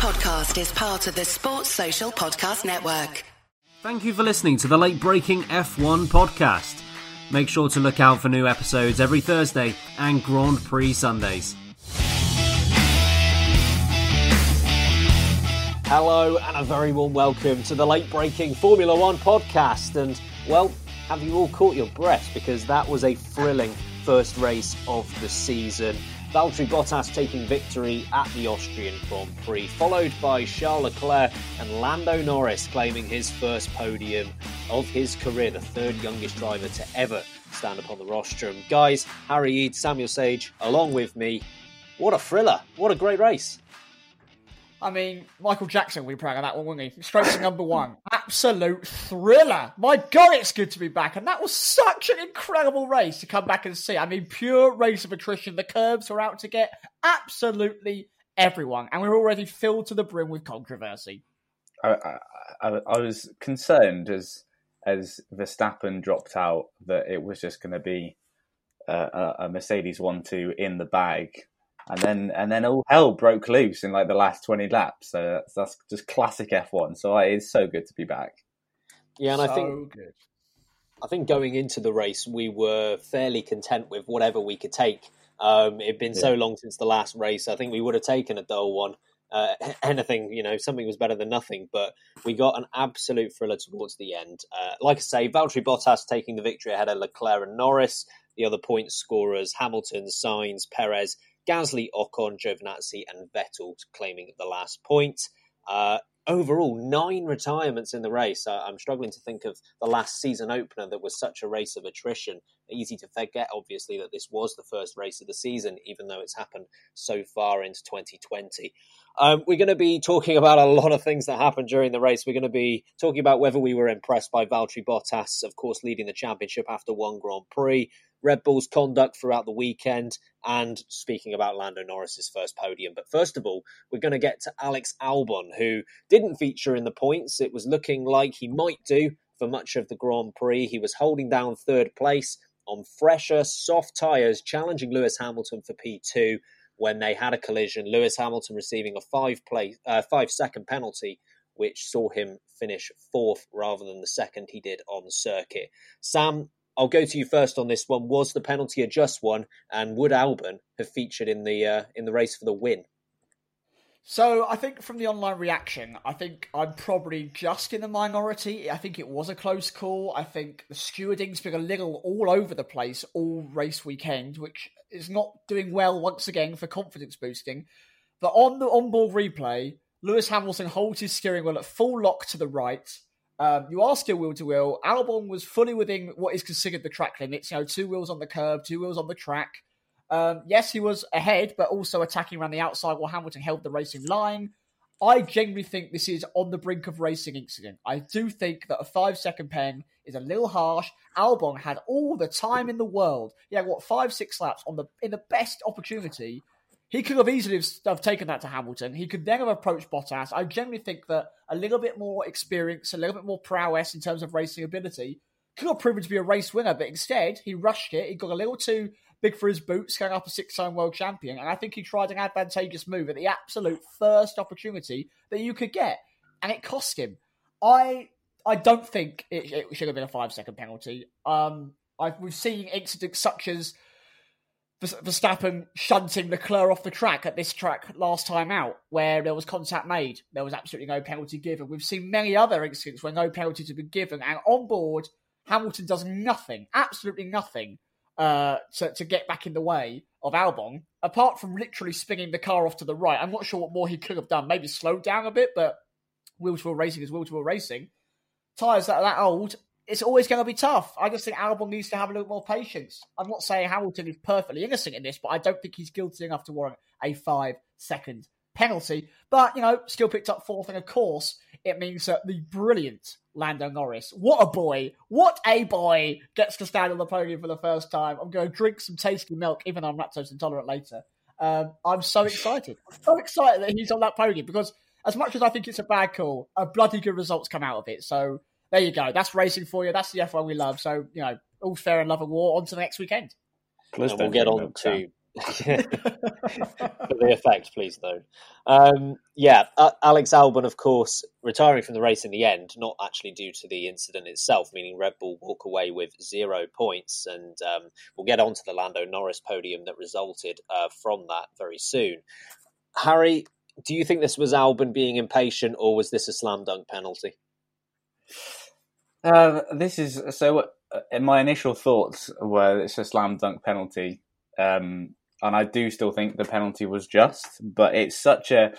podcast is part of the Sports Social Podcast Network. Thank you for listening to the Late Braking F1 podcast. Make sure to look out for new episodes every Thursday and Grand Prix Sundays. Hello, and a very warm welcome to the Late Braking Formula One podcast. And, well, have you all caught your breath? Because that was a thrilling first race of the season. Valtteri Bottas taking victory at the Austrian Grand Prix, followed by Charles Leclerc and Lando Norris claiming his first podium of his career, the third youngest driver to ever stand upon the rostrum. Guys, Harry Eade, Samuel Sage, along with me. What a thriller! What a great race! I mean, Michael Jackson would be proud of that one, wouldn't he? Straight to number one. Absolute thriller. My God, it's good to be back. And that was such an incredible race to come back and see. I mean, pure race of attrition. The curbs were out to get absolutely everyone. And we we're already filled to the brim with controversy. I, I, I was concerned as as Verstappen dropped out that it was just going to be uh, a Mercedes one two in the bag and then and then all hell broke loose in like the last twenty laps. So that's, that's just classic F one. So it's so good to be back. Yeah, and so I think good. I think going into the race, we were fairly content with whatever we could take. Um, it'd been yeah. so long since the last race. I think we would have taken a dull one. Uh, anything, you know, something was better than nothing. But we got an absolute thriller towards the end. Uh, like I say, Valtteri Bottas taking the victory ahead of Leclerc and Norris. The other point scorers, Hamilton, Sainz, Perez, Gasly, Ocon, Giovinazzi, and Vettel claiming the last point. Uh, overall, nine retirements in the race. Uh, I'm struggling to think of the last season opener that was such a race of attrition. Easy to forget, obviously, that this was the first race of the season, even though it's happened so far into 2020. Um, we're going to be talking about a lot of things that happened during the race. We're going to be talking about whether we were impressed by Valtteri Bottas, of course, leading the championship after one Grand Prix. Red Bull's conduct throughout the weekend, and speaking about Lando Norris's first podium. But first of all, we're going to get to Alex Albon, who didn't feature in the points. It was looking like he might do for much of the Grand Prix. He was holding down third place on fresher, soft tyres, challenging Lewis Hamilton for P2 when they had a collision. Lewis Hamilton receiving a five place, uh, five second penalty, which saw him finish fourth rather than the second he did on circuit. Sam, I'll go to you first on this one. Was the penalty a just one, and would Albon have featured in the uh, in the race for the win? So I think from the online reaction, I think I'm probably just in the minority. I think it was a close call. I think the stewarding's been a little all over the place all race weekend, which is not doing well once again for confidence boosting. But on the onboard replay, Lewis Hamilton holds his steering wheel at full lock to the right um, you are still wheel to wheel. Albon was fully within what is considered the track limits. You know, two wheels on the curb, two wheels on the track. Um, yes, he was ahead, but also attacking around the outside while Hamilton held the racing line. I genuinely think this is on the brink of racing incident. I do think that a five second pen is a little harsh. Albon had all the time in the world. Yeah, what five six laps on the in the best opportunity he could have easily have taken that to Hamilton. He could then have approached Bottas. I generally think that a little bit more experience, a little bit more prowess in terms of racing ability could have proven to be a race winner, but instead he rushed it. He got a little too big for his boots, going up a six-time world champion, and I think he tried an advantageous move at the absolute first opportunity that you could get, and it cost him. I I don't think it, it should have been a five-second penalty. Um, I've, we've seen incidents such as Verstappen shunting Leclerc off the track at this track last time out, where there was contact made. There was absolutely no penalty given. We've seen many other incidents where no penalties have been given, and on board, Hamilton does nothing, absolutely nothing, uh, to, to get back in the way of Albon, apart from literally spinning the car off to the right. I'm not sure what more he could have done. Maybe slowed down a bit, but wheel to wheel racing is wheel to wheel racing. Tyres that are that old, it's always going to be tough. I just think Albon needs to have a little more patience. I'm not saying Hamilton is perfectly innocent in this, but I don't think he's guilty enough to warrant a five second penalty. But, you know, still picked up fourth. And of course, it means that the brilliant Lando Norris, what a boy, what a boy, gets to stand on the podium for the first time. I'm going to drink some tasty milk, even though I'm lactose intolerant later. Um, I'm so excited. I'm so excited that he's on that podium because, as much as I think it's a bad call, a bloody good results come out of it. So, there you go. That's racing for you. That's the F1 we love. So, you know, all fair and love and war. On to the next weekend. Plus, and we'll get on to For the effect, please don't. Um, yeah, uh, Alex Albon, of course, retiring from the race in the end, not actually due to the incident itself, meaning Red Bull walk away with zero points. And um, we'll get on to the Lando Norris podium that resulted uh, from that very soon. Harry, do you think this was Albon being impatient, or was this a slam dunk penalty? Uh, this is so. Uh, my initial thoughts were it's a slam dunk penalty, um, and I do still think the penalty was just, but it's such a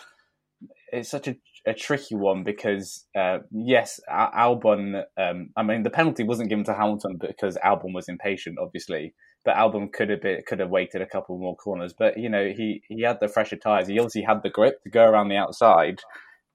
it's such a, a tricky one because uh, yes, Albon. Um, I mean, the penalty wasn't given to Hamilton because Albon was impatient, obviously. But Albon could have been, could have waited a couple more corners. But you know, he he had the fresher tires. He obviously had the grip to go around the outside.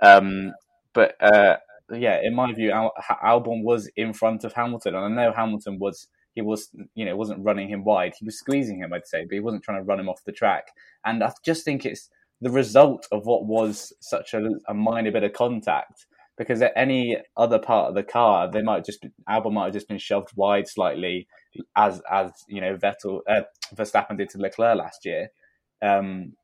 Um, but uh, yeah, in my view, Al- Albon was in front of Hamilton, and I know Hamilton was he was you know wasn't running him wide. He was squeezing him, I'd say, but he wasn't trying to run him off the track. And I just think it's the result of what was such a, a minor bit of contact. Because at any other part of the car, they might just Albon might have just been shoved wide slightly, as as you know Vettel uh, Verstappen did to Leclerc last year. Um,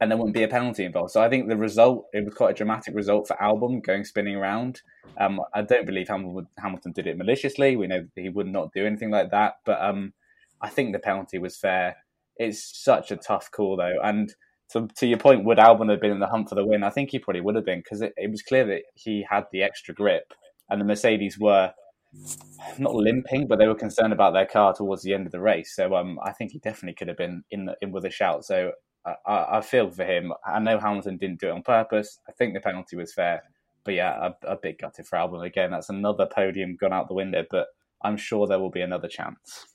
and there wouldn't be a penalty involved. So I think the result it was quite a dramatic result for Albon going spinning around. Um, I don't believe Hamilton, did it maliciously. We know he would not do anything like that, but um, I think the penalty was fair. It's such a tough call though, and to, to your point, would Albon have been in the hunt for the win? I think he probably would have been because it, it was clear that he had the extra grip, and the Mercedes were not limping, but they were concerned about their car towards the end of the race. So um, I think he definitely could have been in the, in with a shout. So I, I, feel for him. I know Hamilton didn't do it on purpose. I think the penalty was fair. But yeah, a, a big gutted for Albon again. That's another podium gone out the window, but I'm sure there will be another chance.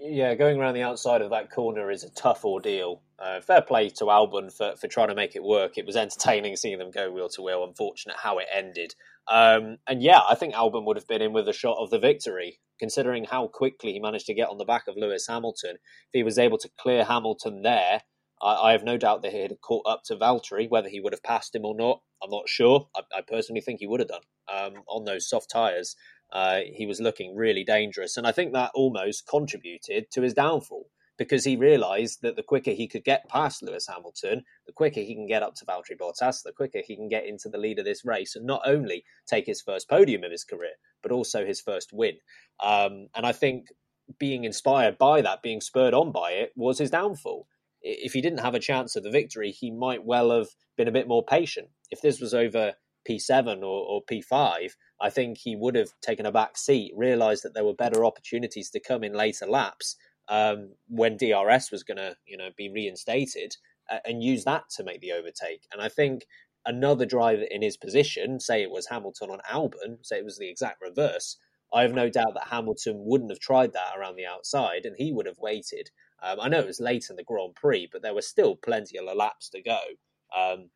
Yeah, going around the outside of that corner is a tough ordeal. Uh, fair play to Albon for, for trying to make it work. It was entertaining seeing them go wheel to wheel. Unfortunate how it ended. Um, and yeah, I think Albon would have been in with a shot of the victory, considering how quickly he managed to get on the back of Lewis Hamilton. If he was able to clear Hamilton there, I, I have no doubt that he'd have caught up to Valtteri. Whether he would have passed him or not, I'm not sure. I, I personally think he would have done um, on those soft tyres. Uh, he was looking really dangerous. And I think that almost contributed to his downfall because he realised that the quicker he could get past Lewis Hamilton, the quicker he can get up to Valtteri Bottas, the quicker he can get into the lead of this race and not only take his first podium of his career, but also his first win. Um, and I think being inspired by that, being spurred on by it, was his downfall. If he didn't have a chance of the victory, he might well have been a bit more patient. If this was over P7 or, or, P5, I think he would have taken a back seat, realised that there were better opportunities to come in later laps um, when DRS was going to, you know, be reinstated, uh, and use that to make the overtake. And I think another driver in his position, say it was Hamilton on Albon, say it was the exact reverse, I have no doubt that Hamilton wouldn't have tried that around the outside, and he would have waited. Um, I know it was late in the Grand Prix, but there were still plenty of laps to go. Um,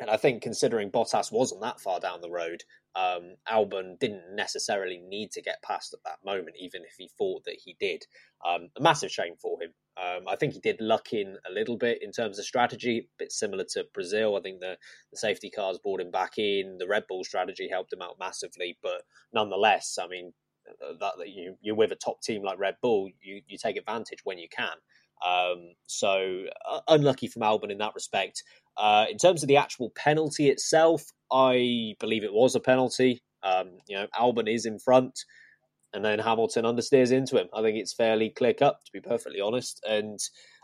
and I think considering Bottas wasn't that far down the road, um, Albon didn't necessarily need to get past at that moment, even if he thought that he did. Um, a massive shame for him. Um, I think he did luck in a little bit in terms of strategy, a bit similar to Brazil. I think the, the safety cars brought him back in. The Red Bull strategy helped him out massively, but nonetheless, I mean, uh, that, that you, you're with a top team like Red Bull, you, you take advantage when you can. Um, so uh, unlucky from Albon in that respect. Uh, in terms of the actual penalty itself, I believe it was a penalty. Um, you know, Albon is in front, and then Hamilton understeers into him. I think it's fairly clear cut, to be perfectly honest. And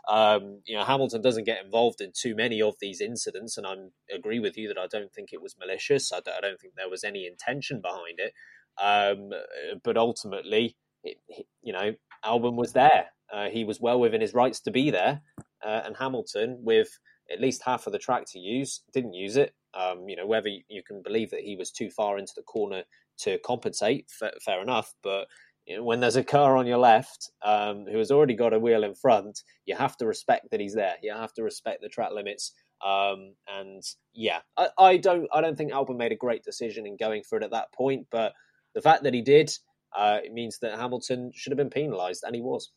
um, you know, Hamilton doesn't get involved in too many of these incidents, and I agree with you that I don't think it was malicious. I don't, I don't think there was any intention behind it. Um, but ultimately, it, you know, Albon was there. Uh, he was well within his rights to be there, uh, and Hamilton, with at least half of the track to use, didn't use it. Um, you know, whether you can believe that he was too far into the corner to compensate, fair, fair enough. But you know, when there's a car on your left um, who has already got a wheel in front, you have to respect that he's there. You have to respect the track limits. Um, and yeah, I, I, don't, I don't think Albon made a great decision in going for it at that point. But the fact that he did, uh, it means that Hamilton should have been penalised, and he was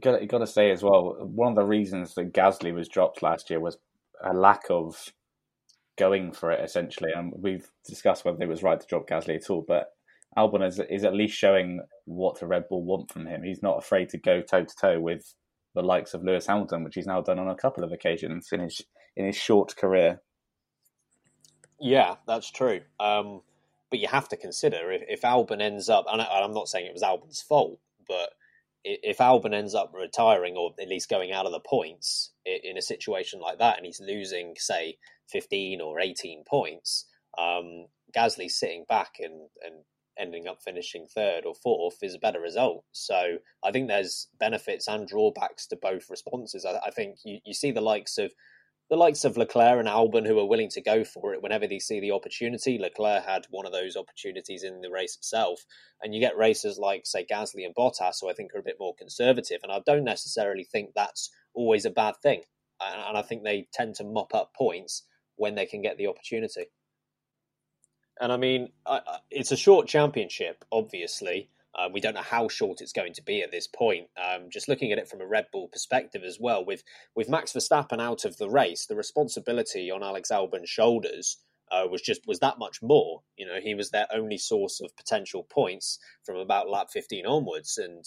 you got you got to say as well. One of the reasons that Gasly was dropped last year was a lack of going for it essentially, and we've discussed whether it was right to drop Gasly at all. But Albon is, is at least showing what the Red Bull want from him. He's not afraid to go toe to toe with the likes of Lewis Hamilton, which he's now done on a couple of occasions in his in his short career. Yeah, that's true. Um, but you have to consider if, if Albon ends up, and I, am not saying it was Albon's fault, but if Albon ends up retiring or at least going out of the points in a situation like that, and he's losing, say, 15 or 18 points, um, Gasly's sitting back and, and ending up finishing third or fourth is a better result. So I think there's benefits and drawbacks to both responses. I, I think you, you see the likes of the likes of Leclerc and Albon who are willing to go for it whenever they see the opportunity. Leclerc had one of those opportunities in the race itself. And you get racers like, say, Gasly and Bottas, who I think are a bit more conservative. And I don't necessarily think that's always a bad thing. And I think they tend to mop up points when they can get the opportunity. And I mean, it's a short championship, obviously. Uh, we don't know how short it's going to be at this point. Um, just looking at it from a Red Bull perspective as well, with with Max Verstappen out of the race, the responsibility on Alex Albon's shoulders uh, was just was that much more. You know, he was their only source of potential points from about lap 15 onwards, and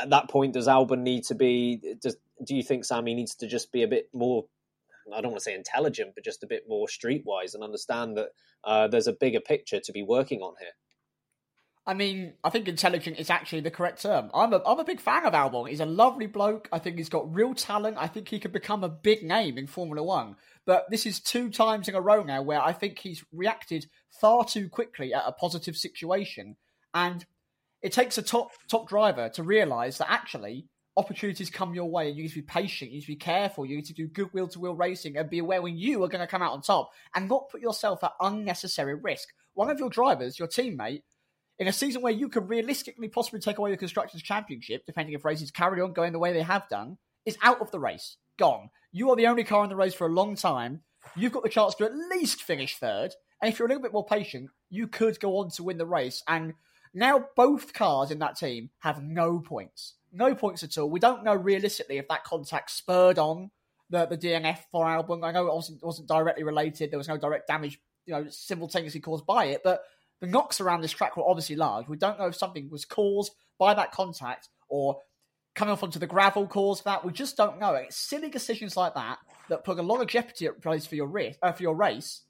at that point, does Albon need to be? Does, do you think Sammy needs to just be a bit more? I don't want to say intelligent, but just a bit more streetwise and understand that uh, there's a bigger picture to be working on here. I mean, I think intelligent is actually the correct term. I'm a, I'm a big fan of Albon. He's a lovely bloke. I think he's got real talent. I think he could become a big name in Formula One. But this is two times in a row now where I think he's reacted far too quickly at a positive situation. And it takes a top top driver to realise that actually opportunities come your way and you need to be patient, you need to be careful, you need to do good wheel to wheel racing and be aware when you are going to come out on top and not put yourself at unnecessary risk. One of your drivers, your teammate, in a season where you could realistically possibly take away the Constructors' Championship, depending if races carry on going the way they have done, is out of the race. Gone. You are the only car in the race for a long time. You've got the chance to at least finish third. And if you're a little bit more patient, you could go on to win the race. And now both cars in that team have no points. No points at all. We don't know realistically if that contact spurred on the, the DNF for Albon. I know it wasn't, wasn't directly related. There was no direct damage, you know, simultaneously caused by it. But the knocks around this track were obviously large. We don't know if something was caused by that contact or coming off onto the gravel caused that. We just don't know. It's silly decisions like that that put a lot of jeopardy at place for your race. Uh, for your race,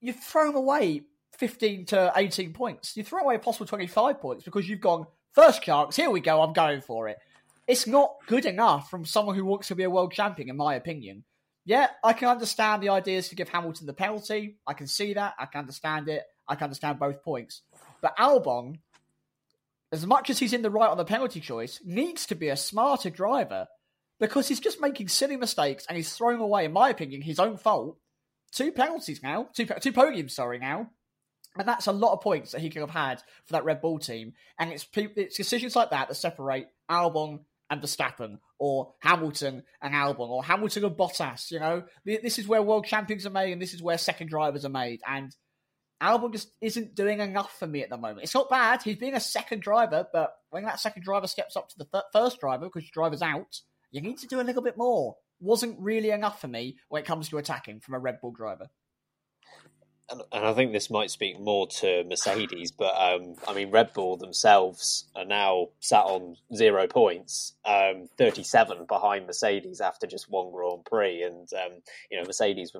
you've thrown away 15 to 18 points. You throw away a possible 25 points because you've gone first chance. Here we go. I'm going for it. It's not good enough from someone who wants to be a world champion, in my opinion. Yeah, I can understand the ideas to give Hamilton the penalty. I can see that. I can understand it. I can understand both points. But Albon, as much as he's in the right on the penalty choice, needs to be a smarter driver because he's just making silly mistakes and he's throwing away, in my opinion, his own fault. Two penalties now, two two podiums, sorry, now, and that's a lot of points that he could have had for that Red Bull team. And it's it's decisions like that that separate Albon and Verstappen, or Hamilton and Albon, or Hamilton and Bottas. You know, this is where world champions are made, and this is where second drivers are made. And Albon just isn't doing enough for me at the moment. It's not bad; he's being a second driver, but when that second driver steps up to the th- first driver because your driver's out, you need to do a little bit more. Wasn't really enough for me when it comes to attacking from a Red Bull driver and, I think this might speak more to Mercedes, but um, I mean, Red Bull themselves are now sat on zero points, um, 37 behind Mercedes after just one Grand Prix. And, um, you know, Mercedes,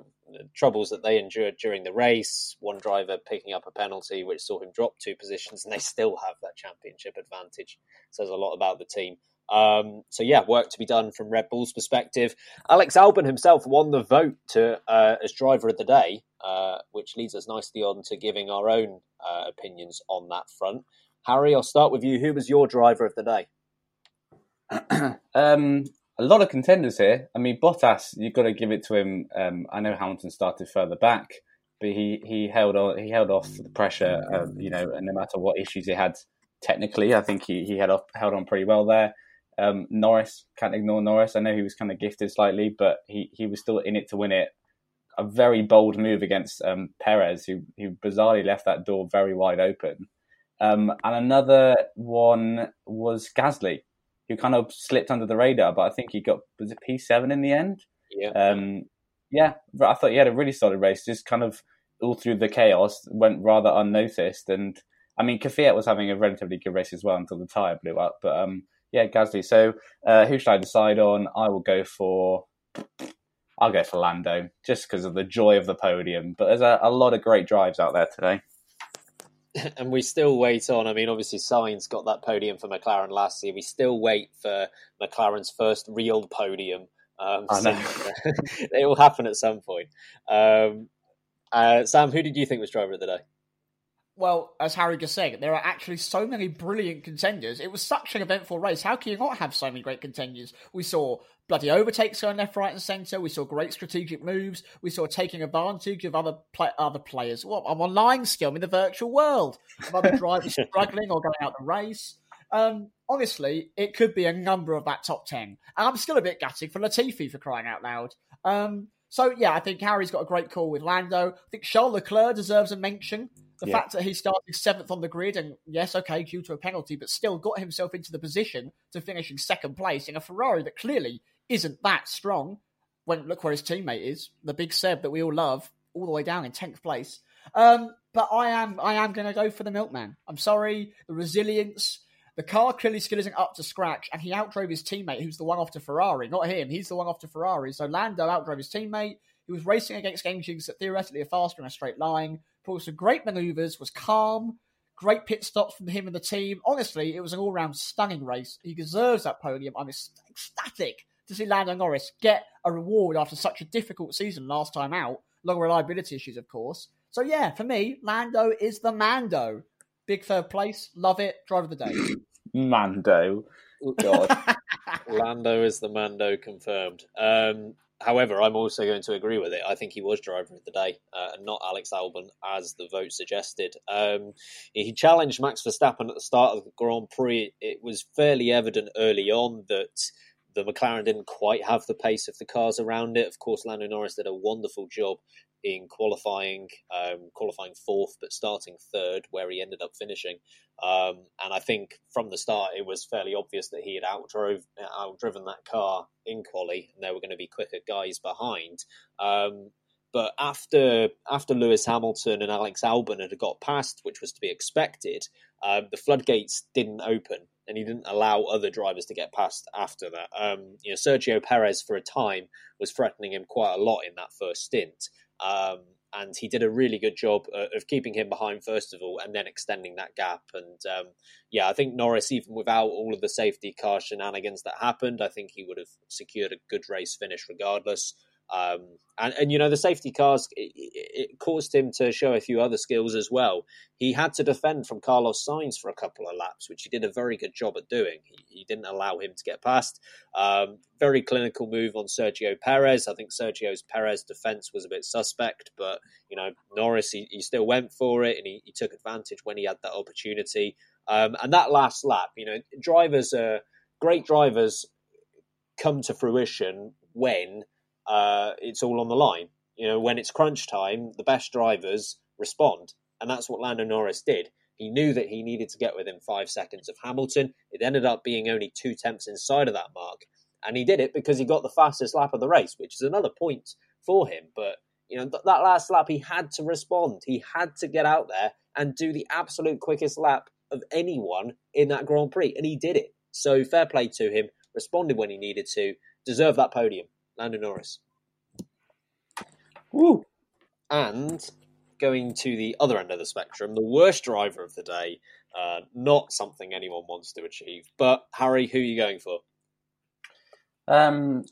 troubles that they endured during the race, one driver picking up a penalty, which saw him drop two positions, and they still have that championship advantage. Says a lot about the team. Um, so yeah, work to be done from Red Bull's perspective. Alex Albon himself won the vote to uh, as driver of the day, uh, which leads us nicely on to giving our own uh, opinions on that front. Harry, I'll start with you. Who was your driver of the day? um, a lot of contenders here. I mean, Bottas, you've got to give it to him. Um, I know Hamilton started further back, but he, he held on. He held off the pressure. you know, and no matter what issues he had technically, I think he he had off, held on pretty well there. Um, Norris can't ignore Norris. I know he was kind of gifted slightly, but he, he was still in it to win it. A very bold move against um, Perez, who who bizarrely left that door very wide open. Um, and another one was Gasly, who kind of slipped under the radar, but I think he got was it P seven in the end. Yeah. Um, yeah, I thought he had a really solid race. Just kind of all through the chaos went rather unnoticed. And I mean, Kvyat was having a relatively good race as well until the tyre blew up. But um, yeah, Gasly. So uh, who should I decide on? I will go for. I'll go for Lando just because of the joy of the podium. But there's a, a lot of great drives out there today. and we still wait on. I mean, obviously, Sainz got that podium for McLaren last year. We still wait for McLaren's first real podium. Um, I know. it will happen at some point. Um, uh, Sam, who did you think was driver of the day? Well, as Harry just said, there are actually so many brilliant contenders. It was such an eventful race. How can you not have so many great contenders? We saw bloody overtakes going left, right, and centre. We saw great strategic moves. We saw taking advantage of other play- other players. Well, I'm online still. I'm in the virtual world of other drivers struggling or going out the race. Um, honestly, it could be a number of that top 10. And I'm still a bit gutted for Latifi for crying out loud. Um, so, yeah, I think Harry's got a great call with Lando. I think Charles Leclerc deserves a mention. The Yeah. fact that he started seventh on the grid, and yes, okay, due to a penalty, but still got himself into the position to finish in second place in a Ferrari that clearly isn't that strong. When look where his teammate is, the big Seb that we all love, all the way down in tenth place. Um, but I am, I am going to go for the Milkman. I'm sorry, the resilience. The car clearly still isn't up to scratch, and he outdrove his teammate, who's the one off to Ferrari, not him. He's the one off to Ferrari. So Lando outdrove his teammate. He was racing against engines that theoretically are faster in a straight line. Pulled some great manoeuvres, was calm, great pit stops from him and the team. Honestly, it was an all round stunning race. He deserves that podium. I'm ecstatic to see Lando Norris get a reward after such a difficult season last time out. Long reliability issues, of course. So, yeah, for me, Lando is the Mando. Big third place. Love it. Drive of the day. Mando. Oh, God. Lando is the Mando confirmed. Um, however, I'm also going to agree with it. I think he was driver of the day, uh, and not Alex Albon, as the vote suggested. Um, he challenged Max Verstappen at the start of the Grand Prix. It was fairly evident early on that the McLaren didn't quite have the pace of the cars around it. Of course, Lando Norris did a wonderful job in qualifying, um, qualifying fourth, but starting third, where he ended up finishing. Um, and I think from the start, it was fairly obvious that he had outdrove, outdriven that car in quali, and there were going to be quicker guys behind. Um, but after after Lewis Hamilton and Alex Albon had got past, which was to be expected, um, the floodgates didn't open, and he didn't allow other drivers to get past after that. Um, you know, Sergio Perez for a time was threatening him quite a lot in that first stint. Um, and he did a really good job uh, of keeping him behind first of all, and then extending that gap. And um, yeah, I think Norris, even without all of the safety car shenanigans that happened, I think he would have secured a good race finish regardless. Um, and, and you know the safety cars it, it caused him to show a few other skills as well. He had to defend from Carlos Sainz for a couple of laps, which he did a very good job at doing. He, he didn't allow him to get past. Um, very clinical move on Sergio Perez. I think Sergio's Perez defense was a bit suspect, but you know Norris he, he still went for it and he, he took advantage when he had that opportunity. Um, and that last lap, you know, drivers are great drivers come to fruition when uh, it's all on the line. You know, when it's crunch time, the best drivers respond, and that's what Lando Norris did. He knew that he needed to get within five seconds of Hamilton. It ended up being only two tenths inside of that mark, and he did it because he got the fastest lap of the race, which is another point for him. But you know, th- that last lap, he had to respond. He had to get out there and do the absolute quickest lap of anyone in that Grand Prix, and he did it. So fair play to him. Responded when he needed to. Deserved that podium. Lando Norris. Woo. And going to the other end of the spectrum, the worst driver of the day, uh, not something anyone wants to achieve. But Harry, who are you going for? Um,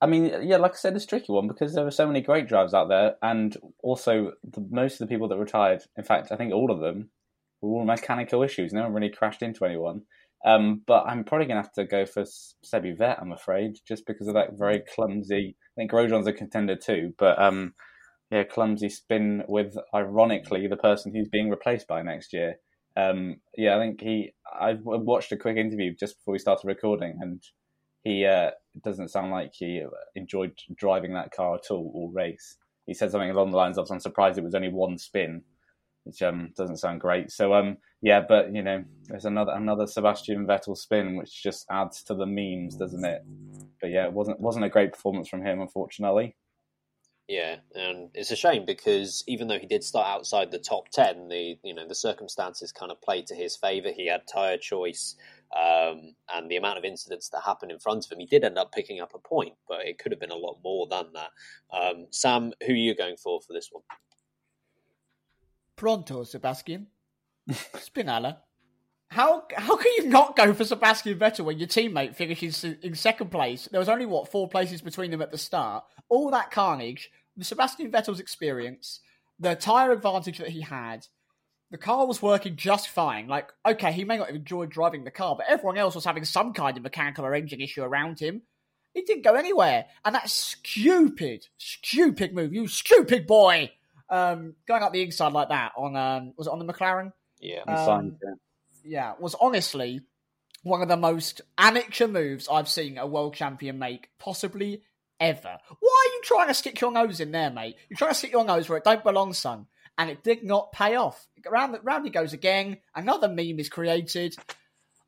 I mean, yeah, like I said, it's a tricky one because there were so many great drivers out there, and also the, most of the people that retired, in fact, I think all of them, were all mechanical issues. No one really crashed into anyone. Um, but I'm probably going to have to go for Sebi Vet, I'm afraid, just because of that very clumsy. I think Grosjean's a contender too, but um, yeah, clumsy spin with, ironically, the person who's being replaced by next year. Um, yeah, I think he. I watched a quick interview just before we started recording, and he uh, doesn't sound like he enjoyed driving that car at all all race. He said something along the lines of, "I'm surprised it was only one spin," which um, doesn't sound great. So um, yeah, but you know, there's another another Sebastian Vettel spin, which just adds to the memes, doesn't it? But yeah, it wasn't wasn't a great performance from him, unfortunately. Yeah, and it's a shame because even though he did start outside the top ten, the you know the circumstances kind of played to his favour. He had tyre choice, um, and the amount of incidents that happened in front of him, he did end up picking up a point, but it could have been a lot more than that. Um, Sam, who are you going for for this one? Pronto, Sebastian. Spinella. How how can you not go for Sebastian Vettel when your teammate finishes in second place? There was only what four places between them at the start. All that carnage, Sebastian Vettel's experience, the tire advantage that he had, the car was working just fine. Like, okay, he may not have enjoyed driving the car, but everyone else was having some kind of mechanical or engine issue around him. He didn't go anywhere, and that stupid, stupid move, you stupid boy, um, going up the inside like that on um, was it on the McLaren? Yeah, Um, yeah, was honestly one of the most amateur moves I've seen a world champion make, possibly ever. Why are you trying to stick your nose in there, mate? You're trying to stick your nose where it don't belong, son. And it did not pay off. Round, round he goes again. Another meme is created.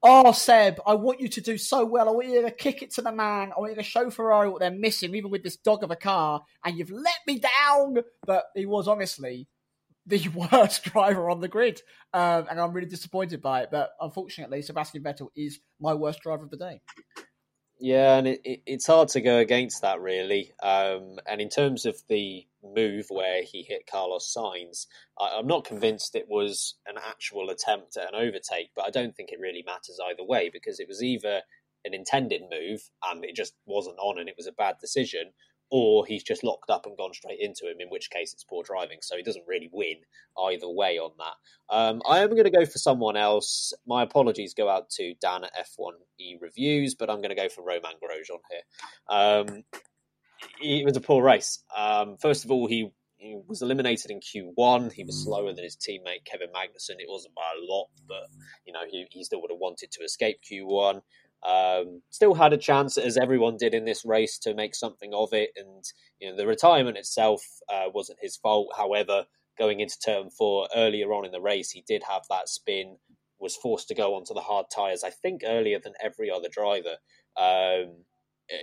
Oh, Seb, I want you to do so well. I want you to kick it to the man. I want you to show Ferrari what they're missing, even with this dog of a car. And you've let me down. But he was honestly the worst driver on the grid. Um, and I'm really disappointed by it. But unfortunately, Sebastian Vettel is my worst driver of the day. Yeah, and it, it, it's hard to go against that, really. Um, and in terms of the move where he hit Carlos Sainz, I, I'm not convinced it was an actual attempt at an overtake, but I don't think it really matters either way because it was either an intended move and it just wasn't on and it was a bad decision, or he's just locked up and gone straight into him, in which case it's poor driving. So he doesn't really win either way on that. Um, I am going to go for someone else. My apologies go out to Dan at F1E Reviews, but I'm going to go for Romain Grosjean here. Um, it was a poor race. Um, first of all, he, he was eliminated in Q1. He was slower than his teammate Kevin Magnussen. It wasn't by a lot, but you know he, he still would have wanted to escape Q1. Um, still had a chance, as everyone did in this race, to make something of it. And you know, the retirement itself uh, wasn't his fault. However, going into turn four earlier on in the race, he did have that spin, was forced to go onto the hard tyres. I think earlier than every other driver um,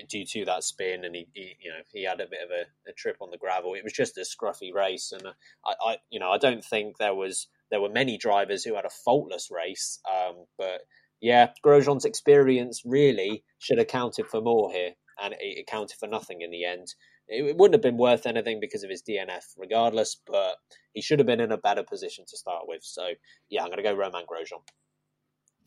due to that spin, and he, he, you know, he had a bit of a, a, trip on the gravel. It was just a scruffy race, and I, I, you know, I don't think there was there were many drivers who had a faultless race, um, but yeah, Grosjean's experience really should have counted for more here, and it accounted for nothing in the end. It wouldn't have been worth anything because of his DNF, regardless, but he should have been in a better position to start with. So, yeah, I'm going to go Romain Grosjean.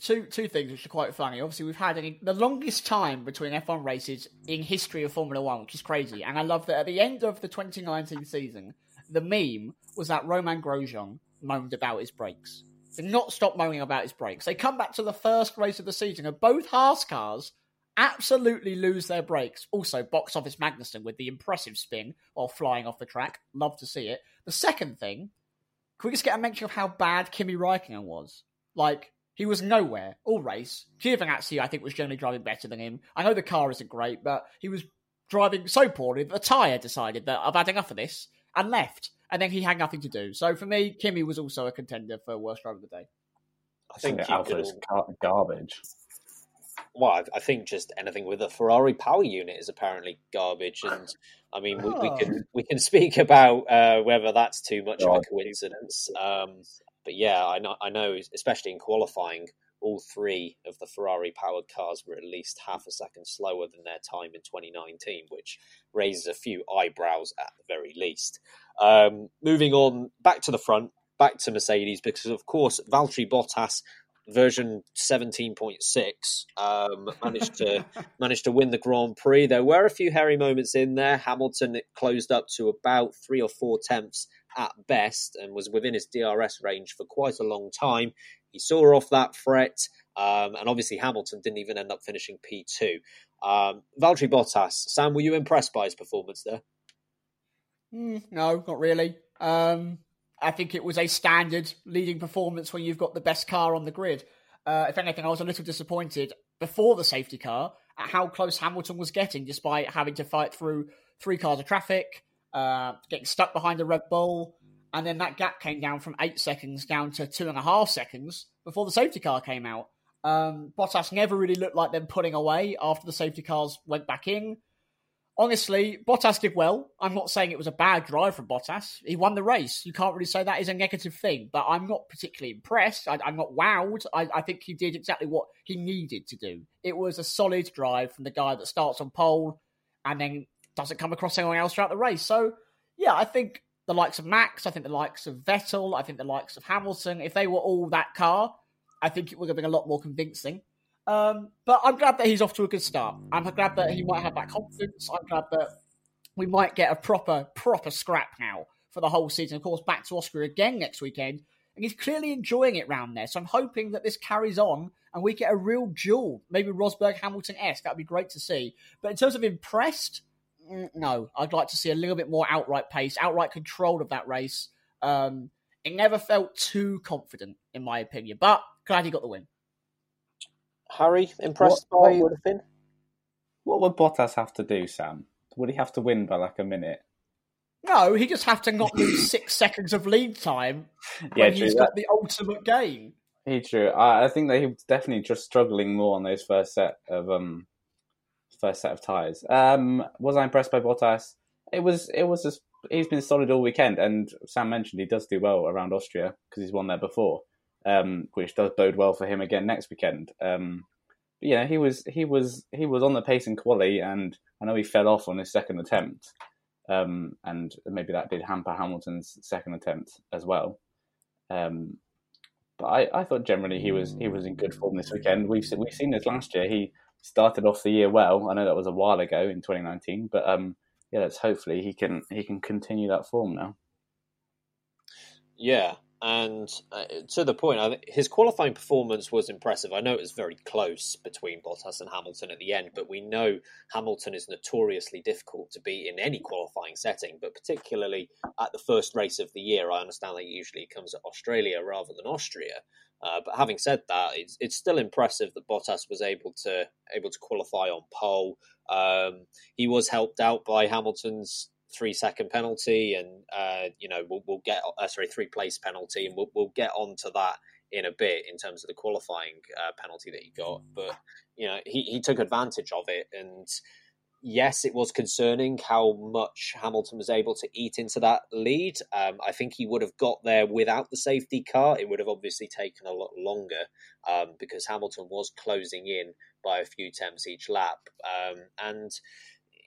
Two two things which are quite funny. Obviously, we've had the longest time between F1 races in history of Formula One, which is crazy. And I love that at the end of the 2019 season, the meme was that Romain Grosjean moaned about his brakes not stop moaning about his brakes. They come back to the first race of the season, and both Haas cars absolutely lose their brakes. Also, box office Magnussen with the impressive spin while flying off the track. Love to see it. The second thing, can we just get a mention of how bad Kimi Raikkonen was? Like, he was nowhere all race. Giovinazzi, I think, was generally driving better than him. I know the car isn't great, but he was driving so poorly that the tyre decided that I've had enough of this and left and then he had nothing to do. So for me, Kimi was also a contender for worst driver of the day. I think Alfa's garbage. Well, I think just anything with a Ferrari power unit is apparently garbage, and I mean we, we can oh. we can speak about uh, whether that's too much of a coincidence. Um, but yeah, I know I know, especially in qualifying, all three of the Ferrari powered cars were at least half a second slower than their time in 2019, which raises a few eyebrows at the very least. Um, moving on back to the front, back to Mercedes, because of course Valtteri Bottas version 17.6 um, managed to managed to win the Grand Prix. There were a few hairy moments in there. Hamilton closed up to about three or four tenths at best and was within his DRS range for quite a long time. He saw off that threat, um, and obviously Hamilton didn't even end up finishing P2. Um, Valtteri Bottas, Sam, were you impressed by his performance there? Mm, no, not really. Um, I think it was a standard leading performance when you've got the best car on the grid. Uh, if anything, I was a little disappointed before the safety car at how close Hamilton was getting, despite having to fight through three cars of traffic, uh, getting stuck behind the Red Bull, and then that gap came down from eight seconds down to two and a half seconds before the safety car came out. Um, Bottas never really looked like them pulling away after the safety cars went back in. honestly, Bottas did well. I'm not saying it was a bad drive from Bottas. He won the race. You can't really say that is a negative thing, but I'm not particularly impressed. I, am not wowed. I, I, think he did exactly what he needed to do. It was a solid drive from the guy that starts on pole and then doesn't come across anyone else throughout the race. So, yeah, I think the likes of Max, I think the likes of Vettel, I think the likes of Hamilton, if they were all that car, I think it would have been a lot more convincing. Um, but I'm glad that he's off to a good start. I'm glad that he might have that confidence. I'm glad that we might get a proper, proper scrap now for the whole season. Of course, back to Austria again next weekend. And he's clearly enjoying it round there. So I'm hoping that this carries on and we get a real duel. Maybe Rosberg Hamilton S. That'd be great to see. But in terms of impressed, no. I'd like to see a little bit more outright pace, outright control of that race. Um, it never felt too confident, in my opinion. But glad he got the win. Harry, impressed what, by what would, What would Bottas have to do, Sam? Would he have to win by like a minute? No, he just have to not lose six seconds of lead time yeah, when true, he's that... got the ultimate gain. He true. I, I, think that he was definitely just struggling more on those first set of um first set of tires. Um, was I impressed by Bottas? It was. It was just. He's been solid all weekend, and Sam mentioned he does do well around Austria because he's won there before um, which does bode well for him again next weekend. Um, but yeah, he was he was he was on the pace in quali, and I know he fell off on his second attempt, um, and maybe that did hamper Hamilton's second attempt as well. Um, but I, I thought generally he was he was in good form this weekend. We've we've seen this last year. He started off the year well. I know that was a while ago in 2019, but um, yeah, let's hopefully he can he can continue that form now. Yeah, and uh, to the point, I, his qualifying performance was impressive. I know it was very close between Bottas and Hamilton at the end, but we know Hamilton is notoriously difficult to beat in any qualifying setting, but particularly at the first race of the year. I understand that usually comes at Australia rather than Austria. Uh, but having said that, it's, it's still impressive that Bottas was able to able to qualify on pole. Um, he was helped out by Hamilton's three second penalty, and uh, you know we'll, we'll get uh, sorry three place penalty, and we'll we'll get onto that in a bit in terms of the qualifying uh, penalty that he got. But you know he he took advantage of it, and yes, it was concerning how much Hamilton was able to eat into that lead. Um, I think he would have got there without the safety car. It would have obviously taken a lot longer um, because Hamilton was closing in by a few tenths each lap, um, and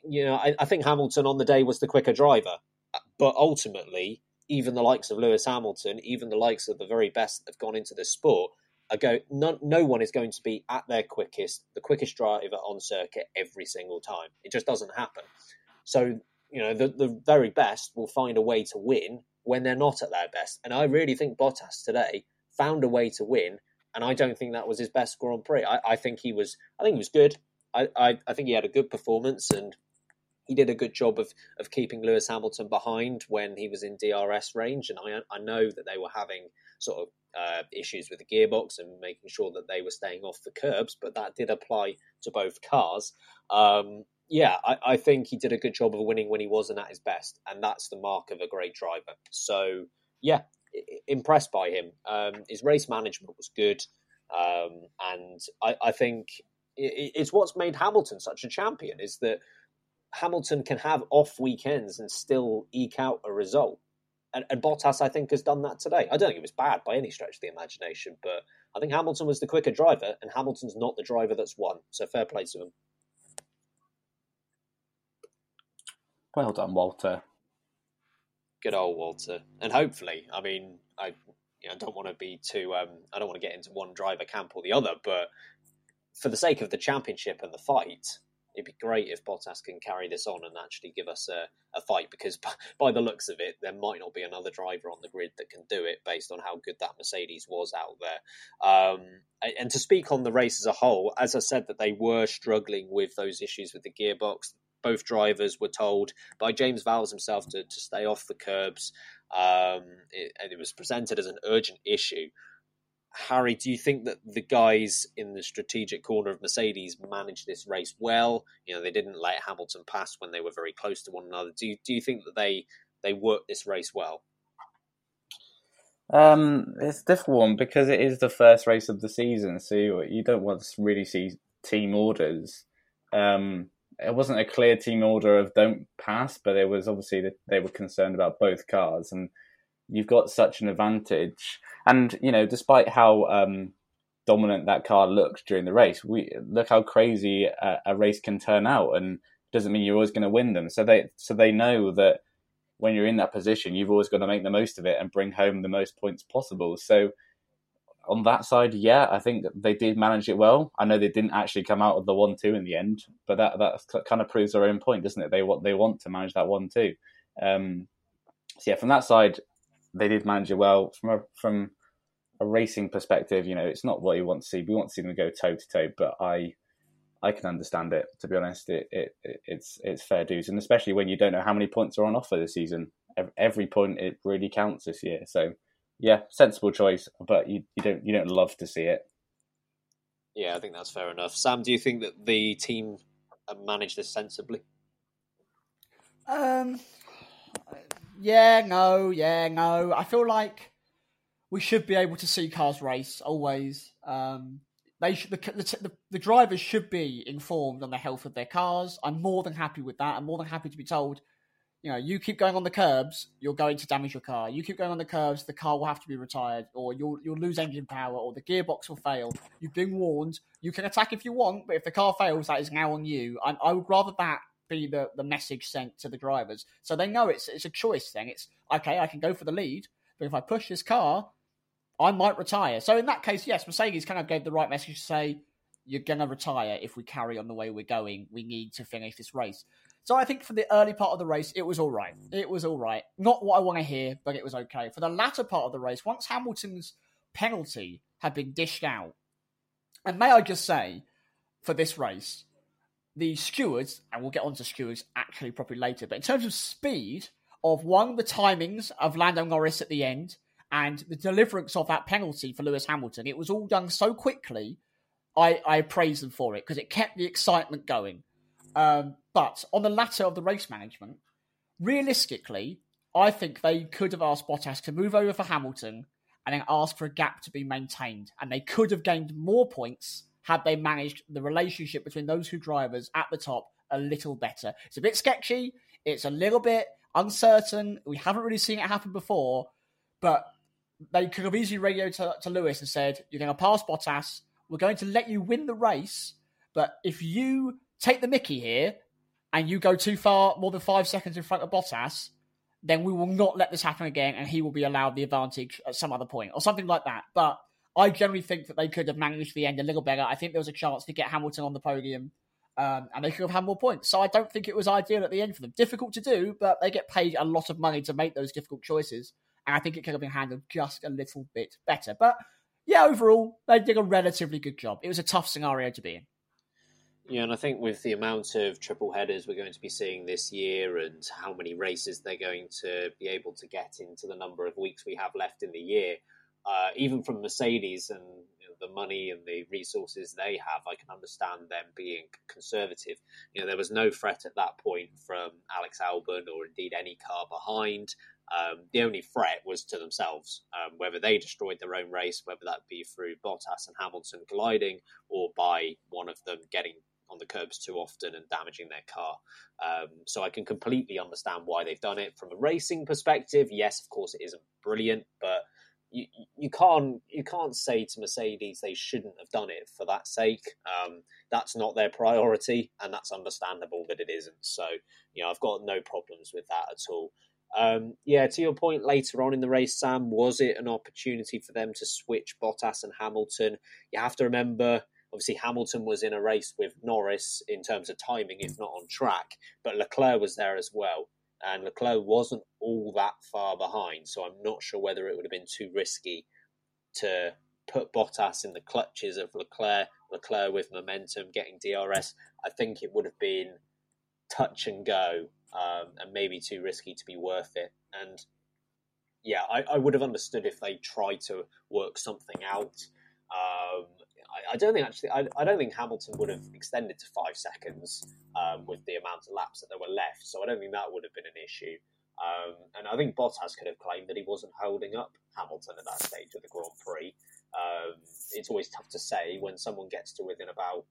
you know, I, I think Hamilton on the day was the quicker driver, uh, but ultimately, even the likes of Lewis Hamilton, even the likes of the very best that have gone into this sport, are go. No, no one is going to be at their quickest, the quickest driver on circuit every single time. It just doesn't happen. So you know, the the very best will find a way to win when they're not at their best. And I really think Bottas today found a way to win, and I don't think that was his best Grand Prix. I, I think he was. I think he was good. I, I, I think he had a good performance, and he did a good job of of keeping Lewis Hamilton behind when he was in DRS range, and I I know that they were having sort of uh, issues with the gearbox and making sure that they were staying off the curbs, but that did apply to both cars. Um, yeah, I, I, think he did a good job of winning when he wasn't at his best, and that's the mark of a great driver. So yeah, impressed by him. Um, his race management was good, um, and I, I think it's what's made Hamilton such a champion is that Hamilton can have off weekends and still eke out a result. And, and, Bottas, I think, has done that today. I don't think it was bad by any stretch of the imagination, but I think Hamilton was the quicker driver, and Hamilton's not the driver that's won. So fair play to him. Well done, Walter. Good old Walter. And hopefully, I mean, I you know, don't want to be too. Um, I don't want to get into one driver camp or the other, but for the sake of the championship and the fight, it'd be great if Bottas can carry this on and actually give us a, a fight because by the looks of it, there might not be another driver on the grid that can do it based on how good that Mercedes was out there. Um, and to speak on the race as a whole, as I said, that they were struggling with those issues with the gearbox. Both drivers were told by James Vowles himself to, to stay off the curbs, um, it, and it was presented as an urgent issue. Harry, do you think that the guys in the strategic corner of Mercedes managed this race well? You know, they didn't let Hamilton pass when they were very close to one another. Do you, do you think that they they worked this race well? Um, it's difficult one because it is the first race of the season, so you, you don't want to really see team orders. Um, it wasn't a clear team order of don't pass, but it was obviously that they were concerned about both cars, and you've got such an advantage. And you know, despite how um, dominant that car looked during the race, we look how crazy a, a race can turn out, and doesn't mean you're always going to win them. So they so they know that when you're in that position, you've always got to make the most of it and bring home the most points possible. So on that side, yeah, I think they did manage it well. I know they didn't actually come out of the one two in the end, but that that kind of proves their own point, doesn't it? They want they want to manage that one two. Um, so yeah, from that side, they did manage it well. From a from a racing perspective, you know, it's not what you want to see. We want to see them go toe to toe, but I I can understand it. To be honest, it, it, it it's it's fair dues, and especially when you don't know how many points are on offer this season. Every point it really counts this year. So yeah, sensible choice, but you, you don't you don't love to see it. Yeah, I think that's fair enough. Sam, do you think that the team managed this sensibly? Um, yeah, no, yeah, no. I feel like we should be able to see cars race always. Um, they should, the, the, the drivers should be informed on the health of their cars. I'm more than happy with that. I'm more than happy to be told you know, you keep going on the curbs, you're going to damage your car. You keep going on the curbs, the car will have to be retired, or you'll you'll lose engine power, or the gearbox will fail. You've been warned. You can attack if you want, but if the car fails, that is now on you. I, I would rather that be the, the message sent to the drivers, so they know it's it's a choice thing. It's okay, I can go for the lead, but if I push this car, I might retire. So in that case, yes, Mercedes kind of gave the right message to say you're going to retire if we carry on the way we're going. We need to finish this race. So I think for the early part of the race, it was all right. It was all right. Not what I want to hear, but it was okay. For the latter part of the race, once Hamilton's penalty had been dished out, and may I just say, for this race, the stewards, and we'll get onto stewards actually probably later, but in terms of speed of one, the timings of Lando Norris at the end, and the deliverance of that penalty for Lewis Hamilton, it was all done so quickly. I, I praise them for it because it kept the excitement going. Um, but on the latter of the race management, realistically, I think they could have asked Bottas to move over for Hamilton and then ask for a gap to be maintained. And they could have gained more points had they managed the relationship between those two drivers at the top a little better. It's a bit sketchy, it's a little bit uncertain. We haven't really seen it happen before, but they could have easily radioed to, to Lewis and said, You're going to pass Bottas, we're going to let you win the race, but if you take the Mickey here and you go too far, more than five seconds in front of Bottas, then we will not let this happen again and he will be allowed the advantage at some other point or something like that. But I generally think that they could have managed the end a little better. I think there was a chance to get Hamilton on the podium um, and they could have had more points. So I don't think it was ideal at the end for them. Difficult to do, but they get paid a lot of money to make those difficult choices. And I think it could have been handled just a little bit better. But yeah, overall, they did a relatively good job. It was a tough scenario to be in. Yeah, and I think with the amount of triple headers we're going to be seeing this year and how many races they're going to be able to get into the number of weeks we have left in the year, uh, even from Mercedes and you know, the money and the resources they have, I can understand them being conservative. You know, there was no threat at that point from Alex Albon or indeed any car behind. Um, the only threat was to themselves, um, whether they destroyed their own race, whether that be through Bottas and Hamilton colliding or by one of them getting on the curbs too often and damaging their car. Um, so I can completely understand why they've done it from a racing perspective. Yes, of course, it isn't brilliant, but you, you can't you can't say to Mercedes they shouldn't have done it for that sake. Um, that's not their priority, and that's understandable that it isn't. So you know I've got no problems with that at all. Um, yeah, to your point later on in the race, Sam, was it an opportunity for them to switch Bottas and Hamilton? You have to remember Obviously, Hamilton was in a race with Norris in terms of timing, if not on track, but Leclerc was there as well. And Leclerc wasn't all that far behind, so I'm not sure whether it would have been too risky to put Bottas in the clutches of Leclerc, Leclerc with momentum, getting DRS. I think it would have been touch and go, um, and maybe too risky to be worth it. And yeah, I, I, would have understood if they tried to work something out. Um, I, I don't think actually. I, I, don't think Hamilton would have extended to five seconds um, with the amount of laps that there were left. So I don't think that would have been an issue. Um, and I think Bottas could have claimed that he wasn't holding up Hamilton at that stage of the Grand Prix. Um, it's always tough to say when someone gets to within about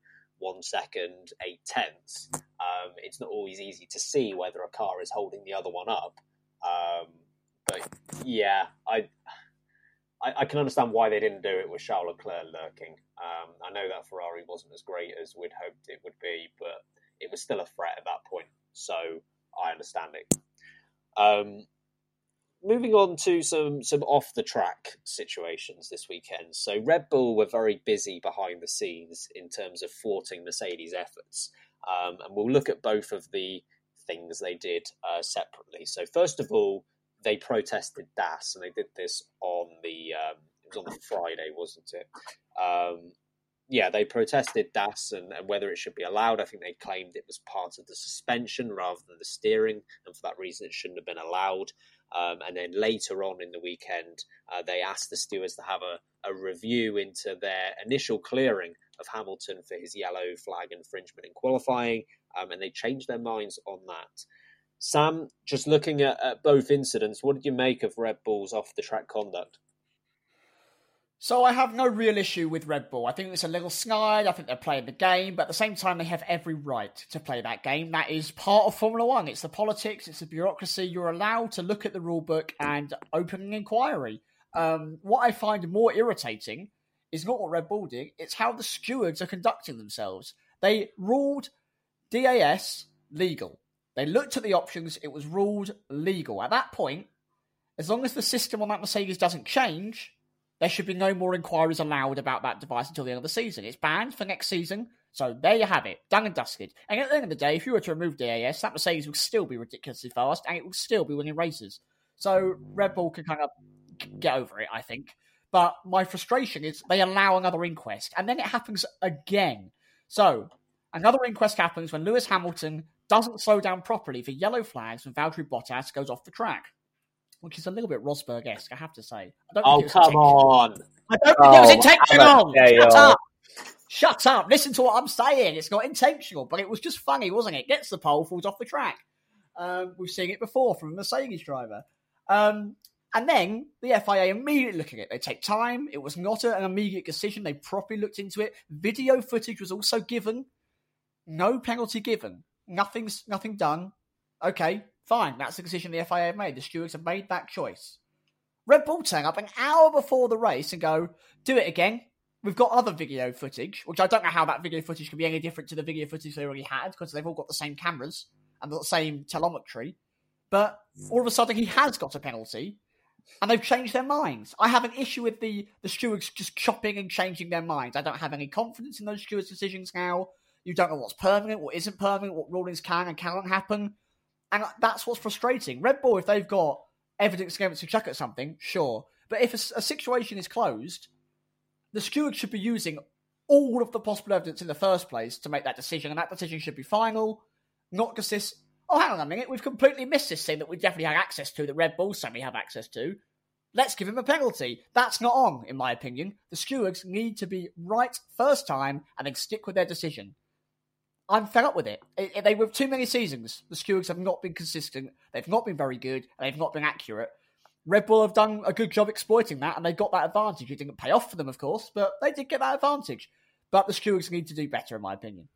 one second, eight tenths, um, it's not always easy to see whether a car is holding the other one up. Um, but yeah, I, I, I can understand why they didn't do it with Charles Leclerc lurking. Um, I know that Ferrari wasn't as great as we'd hoped it would be, but it was still a threat at that point. So I understand it. Moving on to some some off the track situations this weekend. So Red Bull were very busy behind the scenes in terms of thwarting Mercedes' efforts, um, and we'll look at both of the things they did uh, separately. So first of all, they protested DAS, and they did this on the um, it was on the Friday, wasn't it? Um, yeah, they protested DAS and, and, whether it should be allowed. I think they claimed it was part of the suspension rather than the steering, and for that reason, it shouldn't have been allowed. Um, and then later on in the weekend, uh, they asked the stewards to have a, a review into their initial clearing of Hamilton for his yellow flag infringement in qualifying, um, and they changed their minds on that. Sam, just looking at, at both incidents, what did you make of Red Bull's off the track conduct? So I have no real issue with Red Bull. I think it's a little snide. I think they're playing the game, but at the same time, they have every right to play that game. That is part of Formula One. It's the politics, it's the bureaucracy. You're allowed to look at the rule book and open an inquiry. Um, what I find more irritating is not what Red Bull did; it's how the stewards are conducting themselves. They ruled DAS legal. They looked at the options. It was ruled legal. At that point, as long as the system on that Mercedes doesn't change, there should be no more inquiries allowed about that device until the end of the season. It's banned for next season. So there you have it, done and dusted. And at the end of the day, if you were to remove DAS, that Mercedes would still be ridiculously fast and it would still be winning races. So Red Bull can kind of get over it, I think. But my frustration is they allow another inquest and then it happens again. So another inquest happens when Lewis Hamilton doesn't slow down properly for yellow flags when Valtteri Bottas goes off the track which is a little bit Rosberg esque, I have to say. oh, come on. I don't think oh, it was intentional. Shut up. Shut up. Listen to what I'm saying. It's not intentional, but it was just funny, wasn't it? Gets the pole, falls off the track. Um, we've seen it before from a Mercedes driver. Um, and then the FIA immediately look at it. They take time. It was not an immediate decision. They properly looked into it. Video footage was also given. No penalty given. Nothing's nothing done. Okay, Fine, that's the decision the FIA have made. The stewards have made that choice. Red Bull turn up an hour before the race and go, do it again. We've got other video footage, which I don't know how that video footage can be any different to the video footage they already had because they've all got the same cameras and the same telemetry. But hmm. all of a sudden, he has got a penalty and they've changed their minds. I have an issue with the, the stewards just chopping and changing their minds. I don't have any confidence in those stewards' decisions now. You don't know what's permanent, what isn't permanent, what rulings can and cannot happen. And that's what's frustrating. Red Bull, if they've got evidence against to check at something, sure. But if a, a situation is closed, the steward should be using all of the possible evidence in the first place to make that decision, and that decision should be final, not just this. Oh, hang on a minute, we've completely missed this thing that we definitely had access to, that Red Bull suddenly have access to. Let's give him a penalty. That's not on, in my opinion. The stewards need to be right first time and then stick with their decision. I'm fed up with it. it, they were too many seasons. The stewards have not been consistent. They've not been very good. they've not been accurate. Red Bull have done a good job exploiting that, and they got that advantage. It didn't pay off for them, of course, but they did get that advantage. But the stewards need to do better, in my opinion.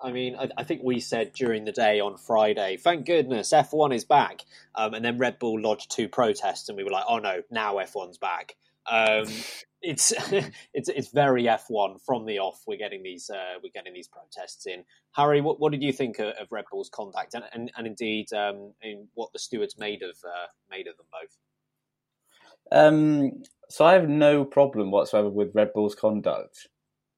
I mean, I, I, think we said during the day on Friday, thank goodness F1 is back. Um, and then Red Bull lodged two protests, and we were like, oh no, now F1's back. Um, it's it's it's very F1 from the off. We're getting these uh, we're getting these protests in. Harry, what, what did you think of, of Red Bull's conduct, and and, and indeed um, in what the stewards made of uh, made of them both? Um, so I have no problem whatsoever with Red Bull's conduct,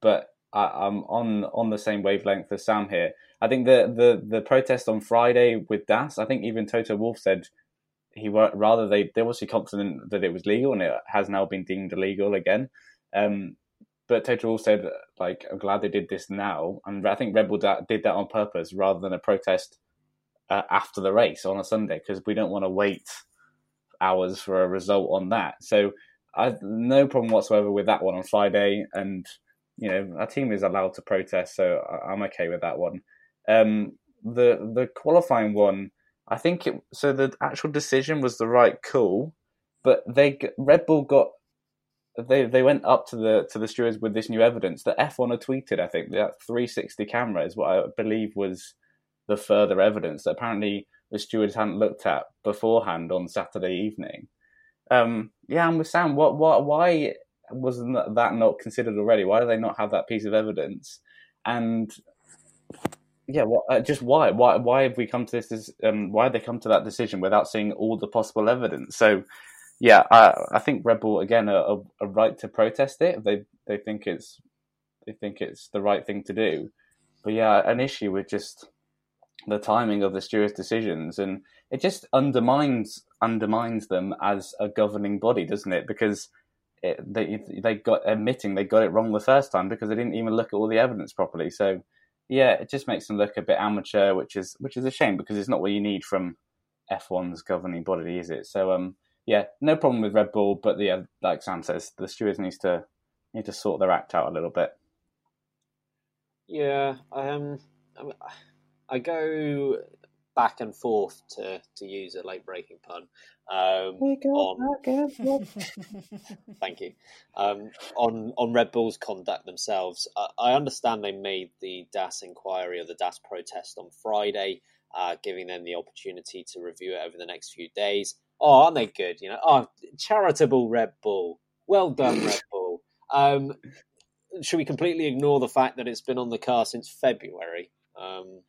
but I, am on on the same wavelength as Sam here. I think the the the protest on Friday with Das, I think even Toto Wolff said he rather they they were obviously confident that it was legal and it has now been deemed illegal again. Um, but Wolff said like I'm glad they did this now, and I think Red Bull did that on purpose rather than a protest uh, after the race on a Sunday because we don't want to wait hours for a result on that. So I no problem whatsoever with that one on Friday, and you know our team is allowed to protest, so I'm okay with that one. Um, the the qualifying one I think it. So the actual decision was the right call, but they Red Bull got they they went up to the to the stewards with this new evidence that F1 had tweeted. I think that 360 camera is what I believe was the further evidence that apparently the stewards hadn't looked at beforehand on Saturday evening. Um, yeah, I'm with Sam. What what why wasn't that not considered already? Why do they not have that piece of evidence? And yeah, what, uh, just why? Why? Why have we come to this? Um, why have they come to that decision without seeing all the possible evidence? So, yeah, I, I think Red Bull again a, a, right to protest it. They they think it's they think it's the right thing to do. But yeah, an issue with just the timing of the stewards' decisions, and it just undermines undermines them as a governing body, doesn't it? Because it, they they got admitting they got it wrong the first time because they didn't even look at all the evidence properly. So yeah, it just makes them look a bit amateur, which is which is a shame because it's not what you need from F1's governing body, is it? So um, yeah, no problem with Red Bull, but yeah, like Sam says, the stewards needs to need to sort their act out a little bit. Yeah, um, I go back and forth to to use a late braking pun. Um, on, thank you. Um, on on Red Bull's conduct themselves, I, I, understand they made the DAS inquiry or the DAS protest on Friday, uh, giving them the opportunity to review it over the next few days. Oh, aren't they good? You know, oh, charitable Red Bull. Well done, Red Bull. Um, should we completely ignore the fact that it's been on the car since February? Um,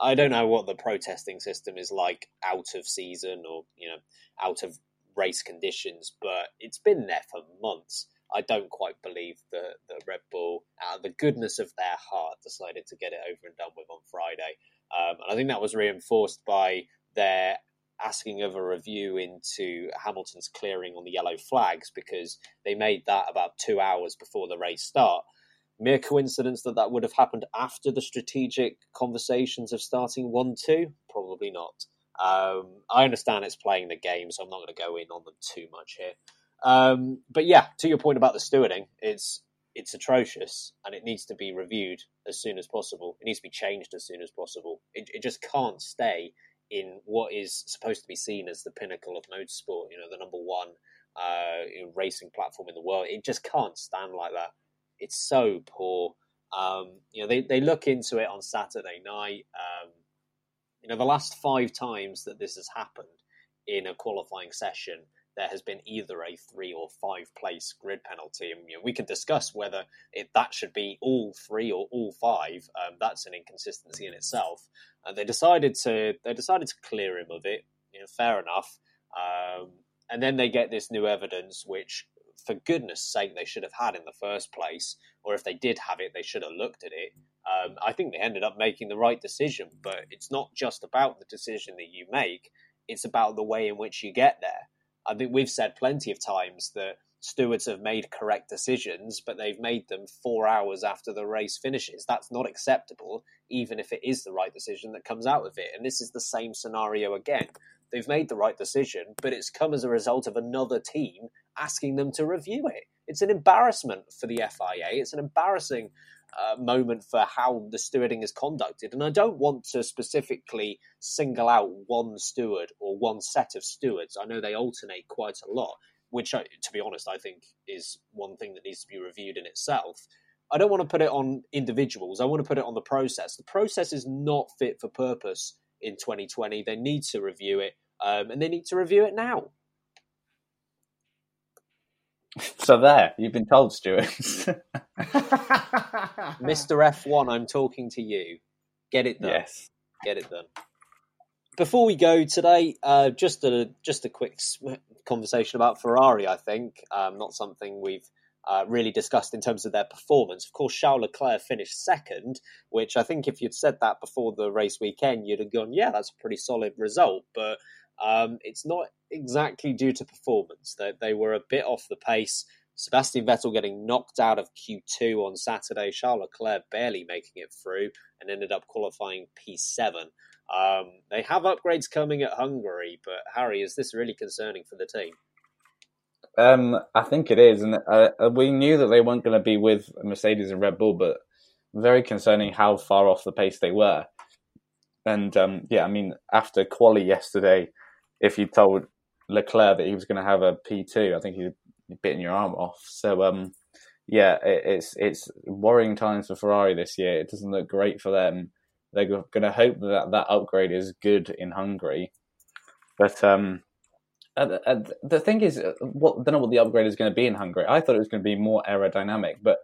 I don't know what the protesting system is like out of season or you know out of race conditions, but it's been there for months. I don't quite believe that the Red Bull, out of the goodness of their heart, decided to get it over and done with on Friday. Um, and I think that was reinforced by their asking of a review into Hamilton's clearing on the yellow flags because they made that about two hours before the race start. Mere coincidence that that would have happened after the strategic conversations of starting 1 2? Probably not. Um, I understand it's playing the game, so I'm not going to go in on them too much here. Um, but yeah, to your point about the stewarding, it's it's atrocious and it needs to be reviewed as soon as possible. It needs to be changed as soon as possible. It, it just can't stay in what is supposed to be seen as the pinnacle of motorsport. You know, the number one uh, racing platform in the world. It just can't stand like that. It's so poor. Um, you know, they, they look into it on Saturday night. Um, you know, the last five times that this has happened in a qualifying session, there has been either a three or five place grid penalty, and you know, we can discuss whether it, that should be all three or all five. Um, that's an inconsistency in itself. And they decided to they decided to clear him of it. You know, fair enough. Um, and then they get this new evidence, which for goodness sake they should have had in the first place, or if they did have it, they should have looked at it. Um, I think they ended up making the right decision, but it's not just about the decision that you make; it's about the way in which you get there. I think we've said plenty of times that stewards have made correct decisions, but they've made them four hours after the race finishes. That's not acceptable, even if it is the right decision that comes out of it. And this is the same scenario again. They've made the right decision, but it's come as a result of another team asking them to review it. It's an embarrassment for the FIA. It's an embarrassing uh, moment for how the stewarding is conducted. And I don't want to specifically single out one steward or one set of stewards. I know they alternate quite a lot, which, to be honest, I think is one thing that needs to be reviewed in itself. I don't want to put it on individuals. I want to put it on the process. The process is not fit for purpose in 2020. They need to review it, um, and they need to review it now. So there, you've been told, Stuart. Mr. F1, I'm talking to you. Get it done. Yes. Get it done. Before we go today, uh, just a just a quick conversation about Ferrari. I think um, not something we've uh, really discussed in terms of their performance. Of course, Charles Leclerc finished second, which I think if you'd said that before the race weekend, you'd have gone, "Yeah, that's a pretty solid result." But um, it's not exactly due to performance. They, they were a bit off the pace. Sebastian Vettel getting knocked out of Q2 on Saturday, Charles Leclerc barely making it through and ended up qualifying P7. Um, they have upgrades coming at Hungary, but Harry, is this really concerning for the team? Um, I think it is, and uh, uh we knew that they weren't going to be with Mercedes and Red Bull, but very concerning how far off the pace they were. And um, yeah, I mean, after quali yesterday, if you told Leclerc that he was going to have a P2, I think he'd bitten your arm off. So um, yeah, it, it's it's worrying times for Ferrari this year. It doesn't look great for them. They're going to hope that that upgrade is good in Hungary, but um, uh, uh, the thing is, uh, what don't know what the upgrade is going to be in Hungary. I thought it was going to be more aerodynamic, but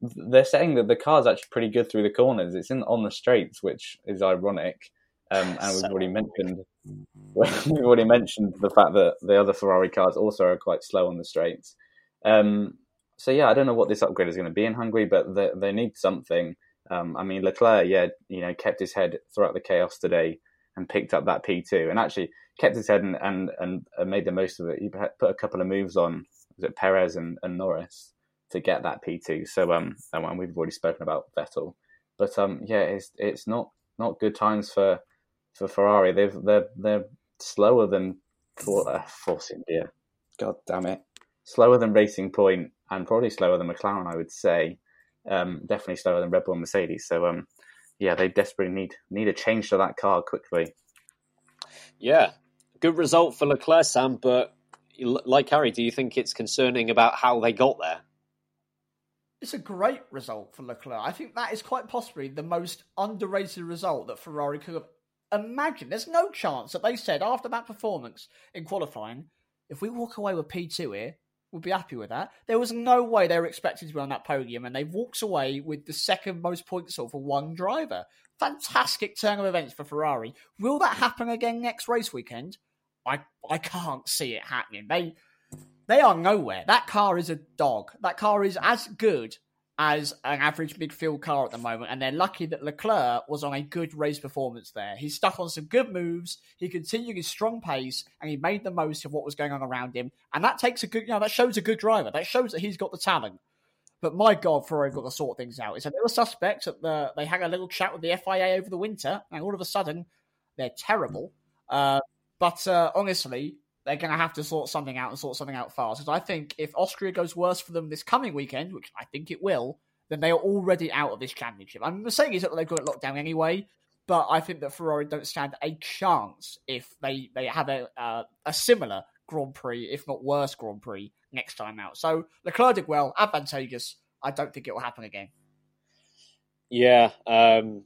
they're saying that the car's actually pretty good through the corners. It's in on the straights, which is ironic. Um, and we've already mentioned we've already mentioned the fact that the other Ferrari cars also are quite slow on the straights. Um, so yeah, I don't know what this upgrade is going to be in Hungary, but they, they need something. Um, I mean, Leclerc, yeah, you know, kept his head throughout the chaos today and picked up that P two, and actually kept his head and and, and made the most of it. He put a couple of moves on was it Perez and, and Norris to get that P two. So um, and we've already spoken about Vettel, but um, yeah, it's it's not not good times for for Ferrari. They've they're they're slower than for, uh, Force India. God damn it, slower than Racing Point and probably slower than McLaren. I would say, um, definitely slower than Red Bull and Mercedes. So um, yeah, they desperately need need a change to that car quickly. Yeah, good result for Leclerc, Sam. But like Harry, do you think it's concerning about how they got there? It's a great result for Leclerc. I think that is quite possibly the most underrated result that Ferrari could have imagined. There's no chance that they said after that performance in qualifying, if we walk away with P2 here, we'll be happy with that. There was no way they were expected to be on that podium, and they walked away with the second most points for one driver. Fantastic turn of events for Ferrari. Will that happen again next race weekend? I I can't see it happening. They they are nowhere. That car is a dog. That car is as good as an average midfield car at the moment, and they're lucky that Leclerc was on a good race performance there. He stuck on some good moves, he continued his strong pace, and he made the most of what was going on around him. And that takes a good, you know, that shows a good driver. That shows that he's got the talent. But my God, Ferrari got to sort things out. It's a little suspect that the, they had a little chat with the FIA over the winter, and all of a sudden, they're terrible. Uh, but uh, honestly, they're going to have to sort something out and sort something out fast. Because I think if Austria goes worse for them this coming weekend, which I think it will, then they are already out of this championship. I'm saying is that they've got it locked down anyway, but I think that Ferrari don't stand a chance if they, they have a uh, a similar Grand Prix, if not worse Grand Prix next time out. So Leclerc did well, advantageous. I don't think it will happen again. Yeah, um,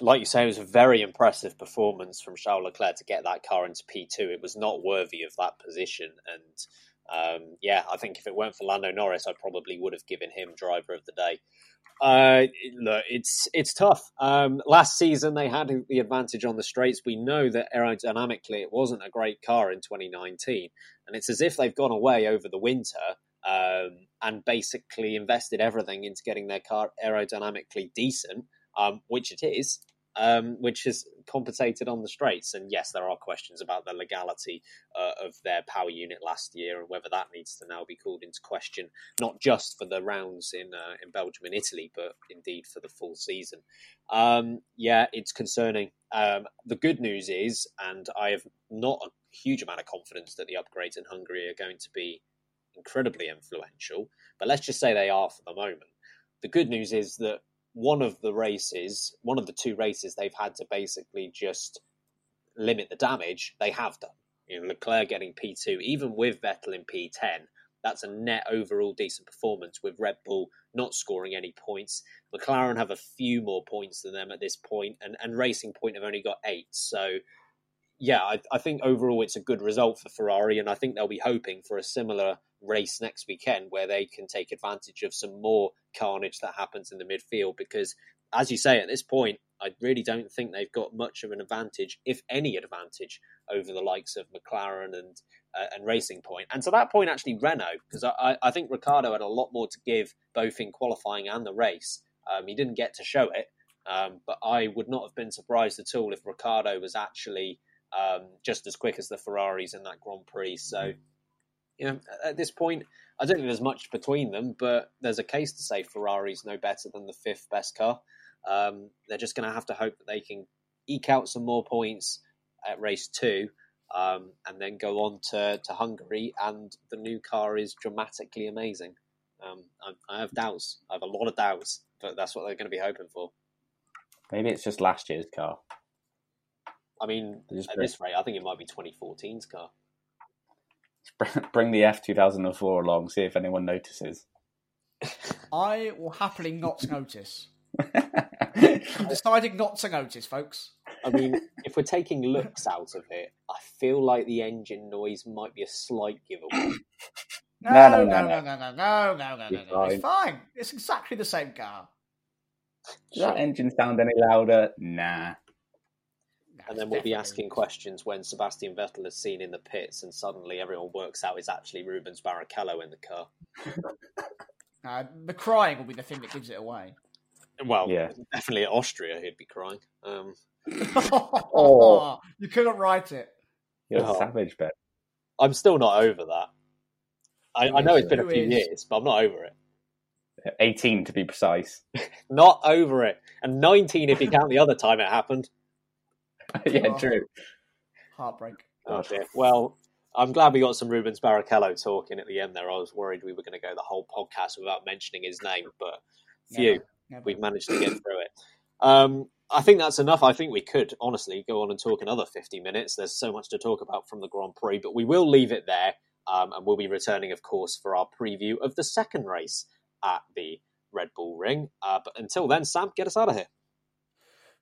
like you say, it was a very impressive performance from Charles Leclerc to get that car into P2. It was not worthy of that position. And um, yeah, I think if it weren't for Lando Norris, I probably would have given him driver of the day. Uh, look, it's it's tough. Um, last season they had the advantage on the straights. We know that aerodynamically it wasn't a great car in 2019, and it's as if they've gone away over the winter um, and basically invested everything into getting their car aerodynamically decent um, which it is, um, which has compensated on the straights. And yes, there are questions about the legality uh, of their power unit last year and whether that needs to now be called into question, not just for the rounds in uh, in Belgium and Italy, but indeed for the full season. Um, yeah, it's concerning. Um, the good news is, and I have not a huge amount of confidence that the upgrades in Hungary are going to be incredibly influential, but let's just say they are for the moment. The good news is that one of the races, one of the two races, they've had to basically just limit the damage. They have done. You know, Leclerc getting P2, even with Vettel in P10, that's a net overall decent performance with Red Bull not scoring any points. McLaren have a few more points than them at this point, and, and Racing Point have only got eight. So, yeah, I, I think overall it's a good result for Ferrari, and I think they'll be hoping for a similar race next weekend where they can take advantage of some more carnage that happens in the midfield because as you say at this point I really don't think they've got much of an advantage if any advantage over the likes of McLaren and uh, and Racing Point. And to that point actually Renault because I, I think Ricciardo had a lot more to give both in qualifying and the race um, he didn't get to show it um, but I would not have been surprised at all if Ricciardo was actually um, just as quick as the Ferraris in that Grand Prix so you know, at this point, I don't think there's much between them, but there's a case to say Ferrari's no better than the fifth best car. Um, they're just going to have to hope that they can eke out some more points at race two um, and then go on to, to Hungary, and the new car is dramatically amazing. Um, I, I, have doubts. I have a lot of doubts, but that's what they're going to be hoping for. Maybe it's just last year's car. I mean, at this rate, I think it might be 2014's car. Bring the F two thousand and four along. See if anyone notices. I will happily not notice. I'm deciding not to notice, folks. I mean, if we're taking looks out of it, I feel like the engine noise might be a slight giveaway. No, No, no, no, no, no, no, no, no, no, no, no, You're no. It's fine. It's exactly the same car. Does that engine sound any louder? Nah. No, And then we'll be asking questions when Sebastian Vettel is seen in the pits, and suddenly everyone works out it's actually Rubens Barrichello in the car. Uh, the crying will be the thing that gives it away. Well, Yeah. definitely at Austria, he'd be crying. Um, Oh. You couldn't write it. You're Oh. a savage, bet. I'm still not over that. I, I know it's been a few is? years, but I'm not over it. Eighteen to be precise. Not over it. And 19 if you count the other time it happened. yeah, Oh. true. Heartbreak. Oh dear. Well, I'm glad we got some Rubens Barrichello talking at the end there. I was worried we were going to go the whole podcast without mentioning his name, but phew, Never, never. we've managed to get through it. Um, I think that's enough. I think we could honestly go on and talk another 50 minutes. There's so much to talk about from the Grand Prix, but we will leave it there. Um, and we'll be returning, of course, for our preview of the second race at the Red Bull Ring. Uh, but until then, Sam, get us out of here.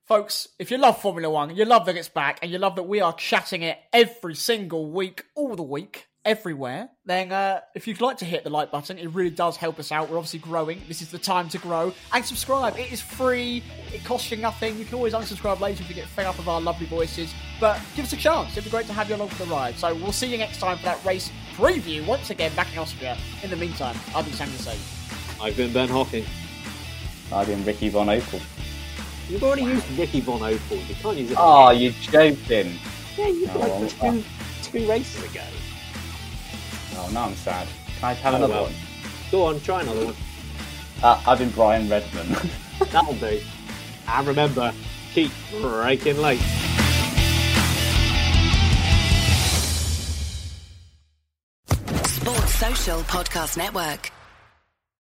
Folks, if you love Formula One, you love that it's back, and you love that we are chatting it every single week, all the week, everywhere, then uh, if you'd like to hit the like button, it really does help us out. We're obviously growing. This is the time to grow. And subscribe. It is free. It costs you nothing. You can always unsubscribe later if you get fed up of our lovely voices. But give us a chance. It'd be great to have you along for the ride. So we'll see you next time for that race preview once again back in Austria. In the meantime, I've been Sam Desai. I've been Ben Hocking. I've been Ricky Von Opel. You've already used Ricky Von Opel. You can't use it. Oh, you're joking. yeah, you Oh, like two, two races ago. Oh, now I'm sad. Can I have Oh, another well. one? Go on, try another one. Uh, I've been Brian Redman. That'll do. And remember, keep braking late. Sports Social Podcast Network.